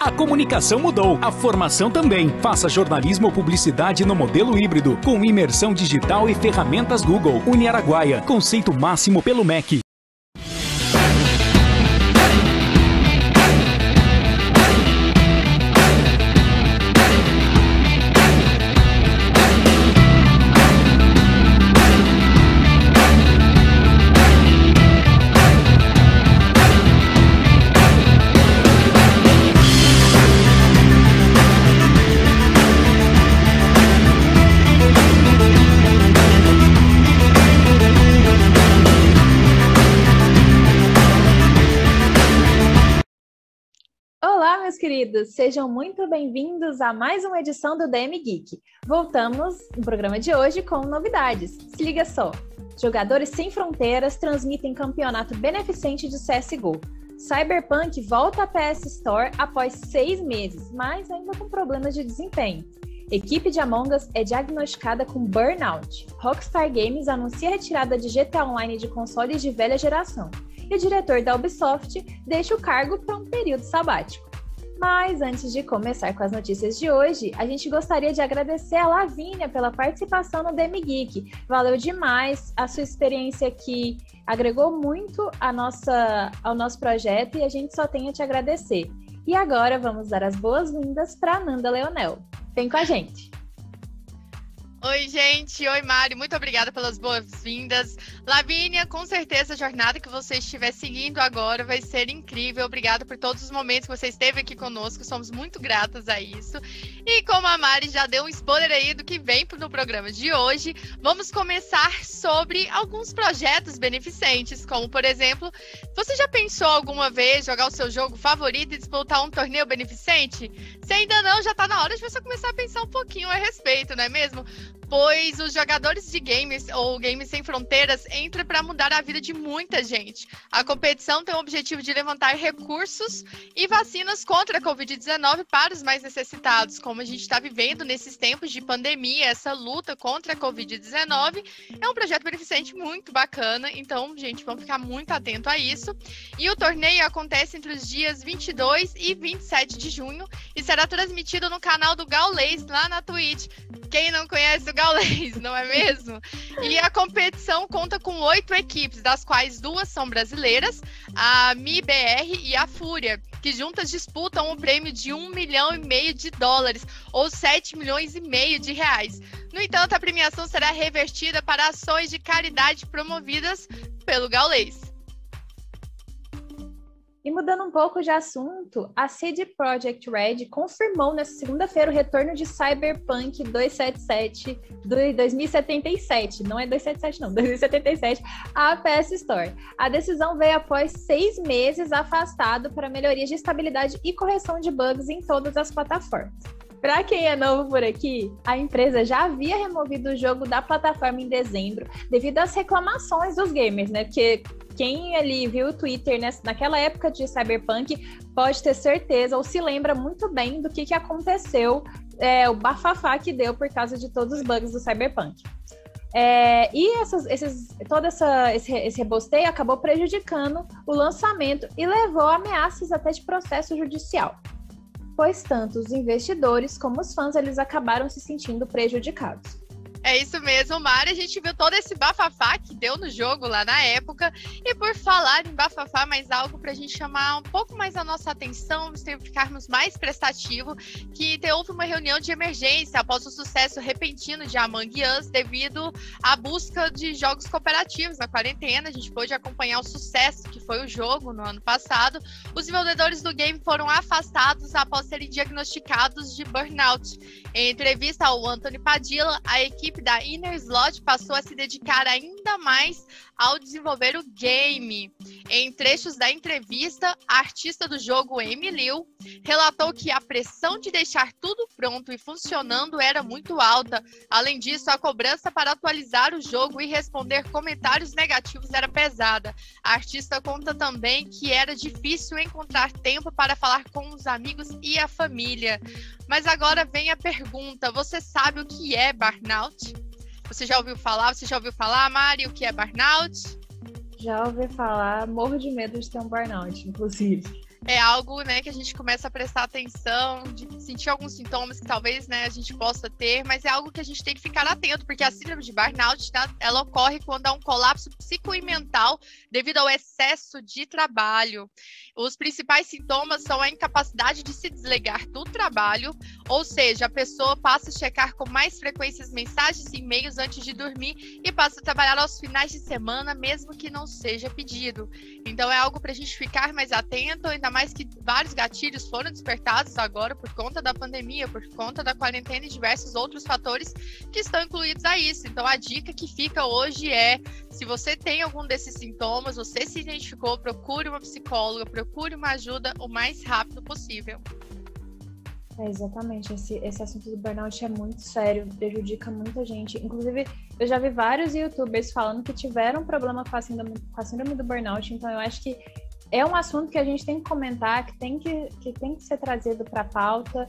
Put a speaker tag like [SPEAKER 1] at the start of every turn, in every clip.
[SPEAKER 1] A comunicação mudou, a formação também. Faça jornalismo ou publicidade no modelo híbrido, com imersão digital e ferramentas Google. Uniaraguaia, conceito máximo pelo MEC.
[SPEAKER 2] Queridos, sejam muito bem-vindos a mais uma edição do DM Geek. Voltamos no programa de hoje com novidades. Se liga só: Jogadores Sem Fronteiras transmitem campeonato beneficente de CSGO. Cyberpunk volta à PS Store após seis meses, mas ainda com problemas de desempenho. Equipe de Among Us é diagnosticada com burnout. Rockstar Games anuncia a retirada de GTA Online de consoles de velha geração. E o diretor da Ubisoft deixa o cargo por um período sabático. Mas antes de começar com as notícias de hoje, a gente gostaria de agradecer a Lavínia pela participação no Demi Geek. Valeu demais a sua experiência aqui, agregou muito a nossa, ao nosso projeto e a gente só tem a te agradecer. E agora vamos dar as boas-vindas para Nanda Leonel. Vem com a gente!
[SPEAKER 3] Oi, gente. Oi, Mari. Muito obrigada pelas boas-vindas. Lavínia, com certeza a jornada que você estiver seguindo agora vai ser incrível. Obrigada por todos os momentos que você esteve aqui conosco. Somos muito gratas a isso. E como a Mari já deu um spoiler aí do que vem no programa de hoje, vamos começar sobre alguns projetos beneficentes, como por exemplo, você já pensou alguma vez jogar o seu jogo favorito e disputar um torneio beneficente? Se ainda não, já está na hora de você começar a pensar um pouquinho a respeito, não é mesmo? Pois os jogadores de games ou Games Sem Fronteiras entram para mudar a vida de muita gente. A competição tem o objetivo de levantar recursos e vacinas contra a Covid-19 para os mais necessitados. Como a gente está vivendo nesses tempos de pandemia, essa luta contra a Covid-19 é um projeto beneficente muito bacana. Então, gente, vamos ficar muito atento a isso. E o torneio acontece entre os dias 22 e 27 de junho e será transmitido no canal do Gaulês lá na Twitch. Quem não conhece o Gaulês, não é mesmo? E a competição conta com oito equipes, das quais duas são brasileiras, a MIBR e a Fúria, que juntas disputam o prêmio de um milhão e meio de dólares, ou sete milhões e meio de reais. No entanto, a premiação será revertida para ações de caridade promovidas pelo Gaulês.
[SPEAKER 2] E mudando um pouco de assunto, a CD Projekt Red confirmou nesta segunda-feira o retorno de Cyberpunk 277 do 2077, não é 277 não, 2077, à PS Store. A decisão veio após seis meses afastado para melhorias de estabilidade e correção de bugs em todas as plataformas. Para quem é novo por aqui, a empresa já havia removido o jogo da plataforma em dezembro, devido às reclamações dos gamers, né? Porque quem ali viu o Twitter nessa, naquela época de Cyberpunk pode ter certeza ou se lembra muito bem do que, que aconteceu, é, o bafafá que deu por causa de todos os bugs do Cyberpunk. É, e essas, esses, todo essa, esse, esse rebosteio acabou prejudicando o lançamento e levou ameaças até de processo judicial, pois tanto os investidores como os fãs eles acabaram se sentindo prejudicados.
[SPEAKER 3] É isso mesmo, Mari. A gente viu todo esse bafafá que deu no jogo lá na época. E por falar em bafafá, mais algo para a gente chamar um pouco mais a nossa atenção, ficarmos mais prestativo, que houve uma reunião de emergência após o sucesso repentino de Among Us devido à busca de jogos cooperativos na quarentena. A gente pôde acompanhar o sucesso que foi o jogo no ano passado. Os desenvolvedores do game foram afastados após serem diagnosticados de burnout. Em entrevista ao Anthony Padilla, a equipe equipe da Inner Slot passou a se dedicar ainda mais ao desenvolver o game. Em trechos da entrevista, a artista do jogo, Liu, relatou que a pressão de deixar tudo pronto e funcionando era muito alta. Além disso, a cobrança para atualizar o jogo e responder comentários negativos era pesada. A artista conta também que era difícil encontrar tempo para falar com os amigos e a família. Mas agora vem a pergunta: você sabe o que é burnout? Você já ouviu falar? Você já ouviu falar, Mari, o que é burnout?
[SPEAKER 2] Já ouvi falar, morro de medo de ter um burnout, inclusive.
[SPEAKER 3] é algo, né, que a gente começa a prestar atenção, de sentir alguns sintomas que talvez, né, a gente possa ter, mas é algo que a gente tem que ficar atento, porque a síndrome de burnout, tá, ela ocorre quando há um colapso psico e mental devido ao excesso de trabalho. Os principais sintomas são a incapacidade de se desligar do trabalho, ou seja, a pessoa passa a checar com mais frequência mensagens e e-mails antes de dormir e passa a trabalhar aos finais de semana, mesmo que não seja pedido. Então é algo para a gente ficar mais atento, ainda mais que vários gatilhos foram despertados agora por conta da pandemia, por conta da quarentena e diversos outros fatores que estão incluídos a isso. Então a dica que fica hoje é: se você tem algum desses sintomas, você se identificou, procure uma psicóloga, procure uma ajuda o mais rápido possível.
[SPEAKER 2] É, exatamente. Esse, esse assunto do burnout é muito sério, prejudica muita gente. Inclusive, eu já vi vários youtubers falando que tiveram problema com a síndrome, com a síndrome do burnout, então eu acho que é um assunto que a gente tem que comentar, que tem que, que, tem que ser trazido para a pauta,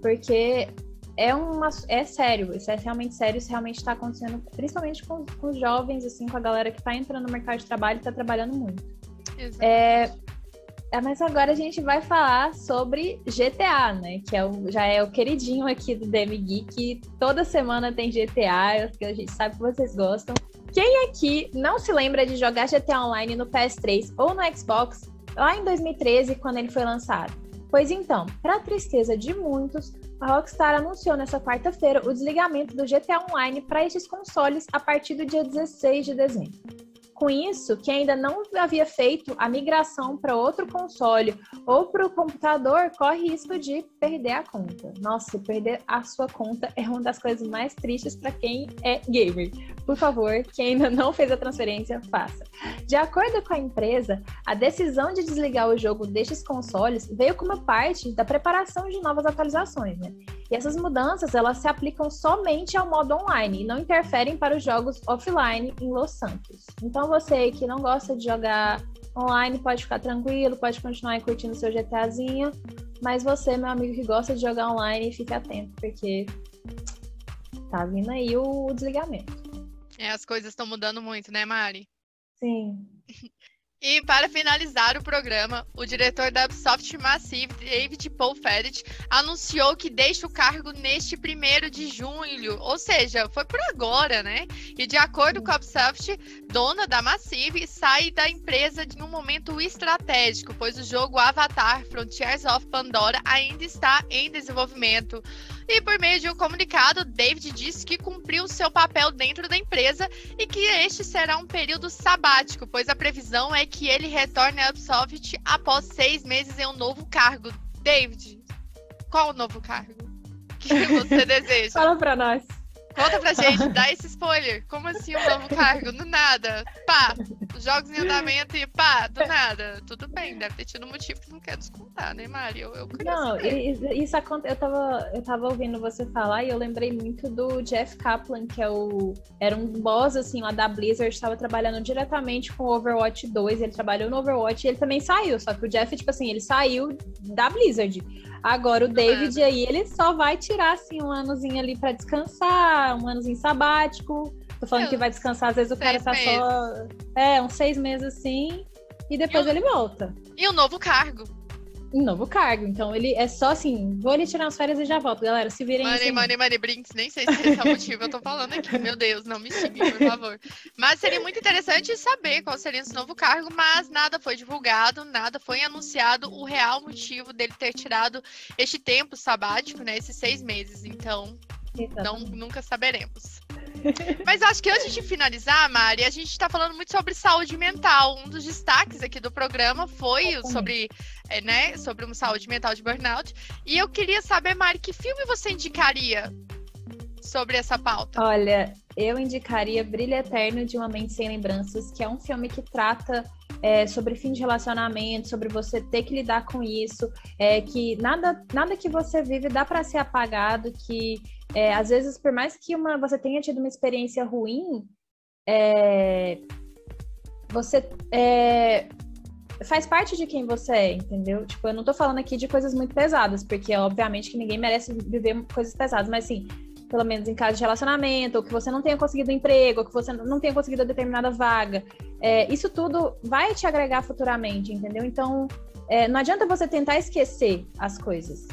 [SPEAKER 2] porque é, uma, é sério, isso é realmente sério, isso realmente está acontecendo, principalmente com, com os jovens, assim, com a galera que está entrando no mercado de trabalho e está trabalhando muito. É, mas agora a gente vai falar sobre GTA, né? Que é o, já é o queridinho aqui do DM Geek. Toda semana tem GTA, que a gente sabe que vocês gostam. Quem aqui não se lembra de jogar GTA Online no PS3 ou no Xbox lá em 2013, quando ele foi lançado? Pois então, para tristeza de muitos, a Rockstar anunciou nessa quarta-feira o desligamento do GTA Online para esses consoles a partir do dia 16 de dezembro. Com isso, quem ainda não havia feito a migração para outro console ou para o computador corre risco de perder a conta. Nossa, perder a sua conta é uma das coisas mais tristes para quem é gamer. Por favor, quem ainda não fez a transferência, faça. De acordo com a empresa, a decisão de desligar o jogo destes consoles veio como parte da preparação de novas atualizações, né? E essas mudanças, elas se aplicam somente ao modo online e não interferem para os jogos offline em Los Santos. Então você que não gosta de jogar online pode ficar tranquilo, pode continuar curtindo seu GTAzinho, mas você, meu amigo que gosta de jogar online, fique atento, porque tá vindo aí o desligamento.
[SPEAKER 3] É, as coisas estão mudando muito, né, Mari?
[SPEAKER 2] Sim.
[SPEAKER 3] E para finalizar o programa, o diretor da Ubisoft Massive, David Paul Ferret, anunciou que deixa o cargo neste primeiro de junho, ou seja, foi por agora, né? E de acordo com a Ubisoft, dona da Massive, sai da empresa em um momento estratégico, pois o jogo Avatar Frontiers of Pandora ainda está em desenvolvimento. E por meio de um comunicado, David disse que cumpriu seu papel dentro da empresa e que este será um período sabático, pois a previsão é que ele retorne à Ubisoft após seis meses em um novo cargo. David, qual o novo cargo que você deseja?
[SPEAKER 2] Fala pra nós.
[SPEAKER 3] Conta pra gente, dá esse spoiler. Como assim um novo cargo? Do nada. Pá, jogos em andamento e pá, do nada. Tudo bem, deve ter tido um motivo que não quer descontar, né, Mari? Eu, eu
[SPEAKER 2] não, isso acontece. Eu tava, eu tava ouvindo você falar e eu lembrei muito do Jeff Kaplan, que é o. Era um boss, assim, lá da Blizzard, estava trabalhando diretamente com o Overwatch 2. Ele trabalhou no Overwatch e ele também saiu. Só que o Jeff, tipo assim, ele saiu da Blizzard. Agora o David aí, ele só vai tirar assim um anozinho ali para descansar, um anozinho sabático. Tô falando que vai descansar, às vezes o cara tá meses. só é, uns seis meses assim, e depois e ele volta.
[SPEAKER 3] E um novo cargo
[SPEAKER 2] um novo cargo. Então ele é só assim, vou ali tirar as férias e já volto. Galera, se virem
[SPEAKER 3] Money, money, money, brinks. Nem sei se esse é o motivo eu tô falando aqui. Meu Deus, não me xingue, por favor. Mas seria muito interessante saber qual seria esse novo cargo, mas nada foi divulgado, nada foi anunciado o real motivo dele ter tirado este tempo sabático, né? Esses seis meses. Então, não, nunca saberemos. Mas acho que antes de finalizar, Mari, a gente está falando muito sobre saúde mental. Um dos destaques aqui do programa foi sobre, é, né, sobre uma saúde mental de burnout. E eu queria saber, Mari, que filme você indicaria sobre essa pauta?
[SPEAKER 2] Olha, eu indicaria Brilho Eterno de Uma Mente Sem Lembranças, que é um filme que trata é, sobre fim de relacionamento, sobre você ter que lidar com isso, é, que nada, nada que você vive dá para ser apagado, que é, às vezes, por mais que uma, você tenha tido uma experiência ruim, é, você é, faz parte de quem você é, entendeu? Tipo, eu não tô falando aqui de coisas muito pesadas, porque obviamente que ninguém merece viver coisas pesadas, mas assim, pelo menos em caso de relacionamento, ou que você não tenha conseguido emprego, ou que você não tenha conseguido determinada vaga, é, isso tudo vai te agregar futuramente, entendeu? Então, é, não adianta você tentar esquecer as coisas.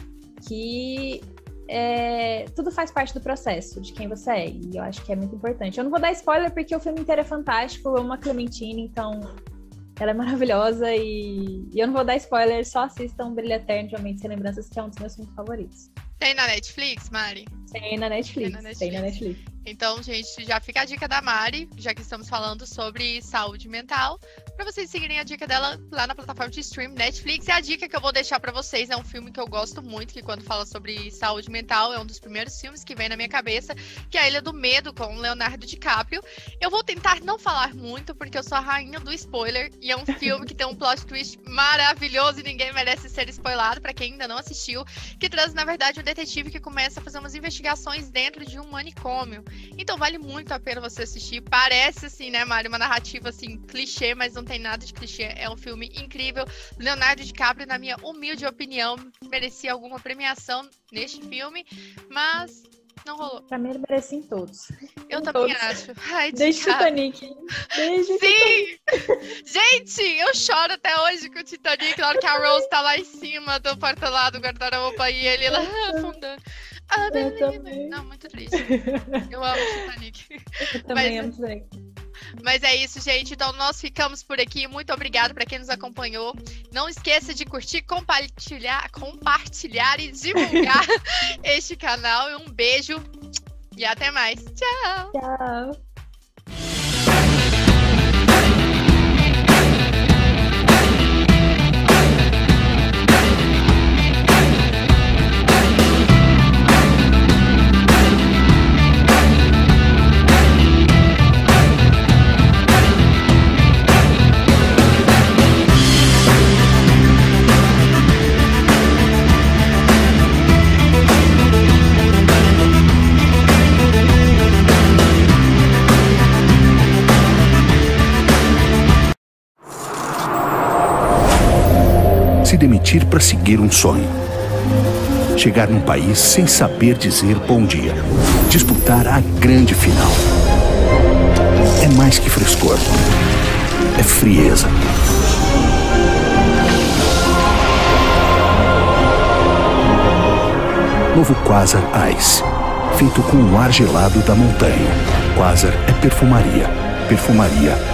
[SPEAKER 2] Que é, tudo faz parte do processo de quem você é. E eu acho que é muito importante. Eu não vou dar spoiler porque o filme inteiro é fantástico. Eu amo a Clementine, então ela é maravilhosa. E, e eu não vou dar spoiler, só assistam Brilho Eterno de Sem Lembranças, que é um dos meus filmes favoritos.
[SPEAKER 3] Tem na Netflix, Mari?
[SPEAKER 2] Tem na Netflix. Tem na Netflix. Tem na Netflix.
[SPEAKER 3] Então, gente, já fica a dica da Mari, já que estamos falando sobre saúde mental, para vocês seguirem a dica dela lá na plataforma de stream Netflix. E a dica que eu vou deixar para vocês é um filme que eu gosto muito, que quando fala sobre saúde mental é um dos primeiros filmes que vem na minha cabeça, que é A Ilha do Medo com Leonardo DiCaprio. Eu vou tentar não falar muito porque eu sou a rainha do spoiler e é um filme que tem um plot twist maravilhoso e ninguém merece ser spoilado para quem ainda não assistiu, que traz na verdade um detetive que começa a fazer umas investigações dentro de um manicômio. Então vale muito a pena você assistir. Parece assim, né, Mário, uma narrativa assim clichê, mas não tem nada de clichê. É um filme incrível. Leonardo DiCaprio, na minha humilde opinião, merecia alguma premiação neste filme, mas não rolou.
[SPEAKER 2] Pra mim, ele merecia em todos.
[SPEAKER 3] Eu em também todos. acho. Ai,
[SPEAKER 2] Desde Titanic. Desde
[SPEAKER 3] Sim! Gente, eu choro até hoje com o Titanic, na hora que a Rose tá lá em cima do porta lá do guarda-roupa e ele lá afundando. Ah, Não, muito triste. Eu amo Titanic.
[SPEAKER 2] Eu também Mas, amo Titanic.
[SPEAKER 3] Mas é isso, gente. Então nós ficamos por aqui. Muito obrigado para quem nos acompanhou. Não esqueça de curtir, compartilhar, compartilhar e divulgar este canal. Um beijo e até mais. Tchau.
[SPEAKER 2] Tchau.
[SPEAKER 4] Demitir para seguir um sonho. Chegar num país sem saber dizer bom dia. Disputar a grande final. É mais que frescor. É frieza. Novo Quasar Ice. Feito com o ar gelado da montanha. Quasar é perfumaria. Perfumaria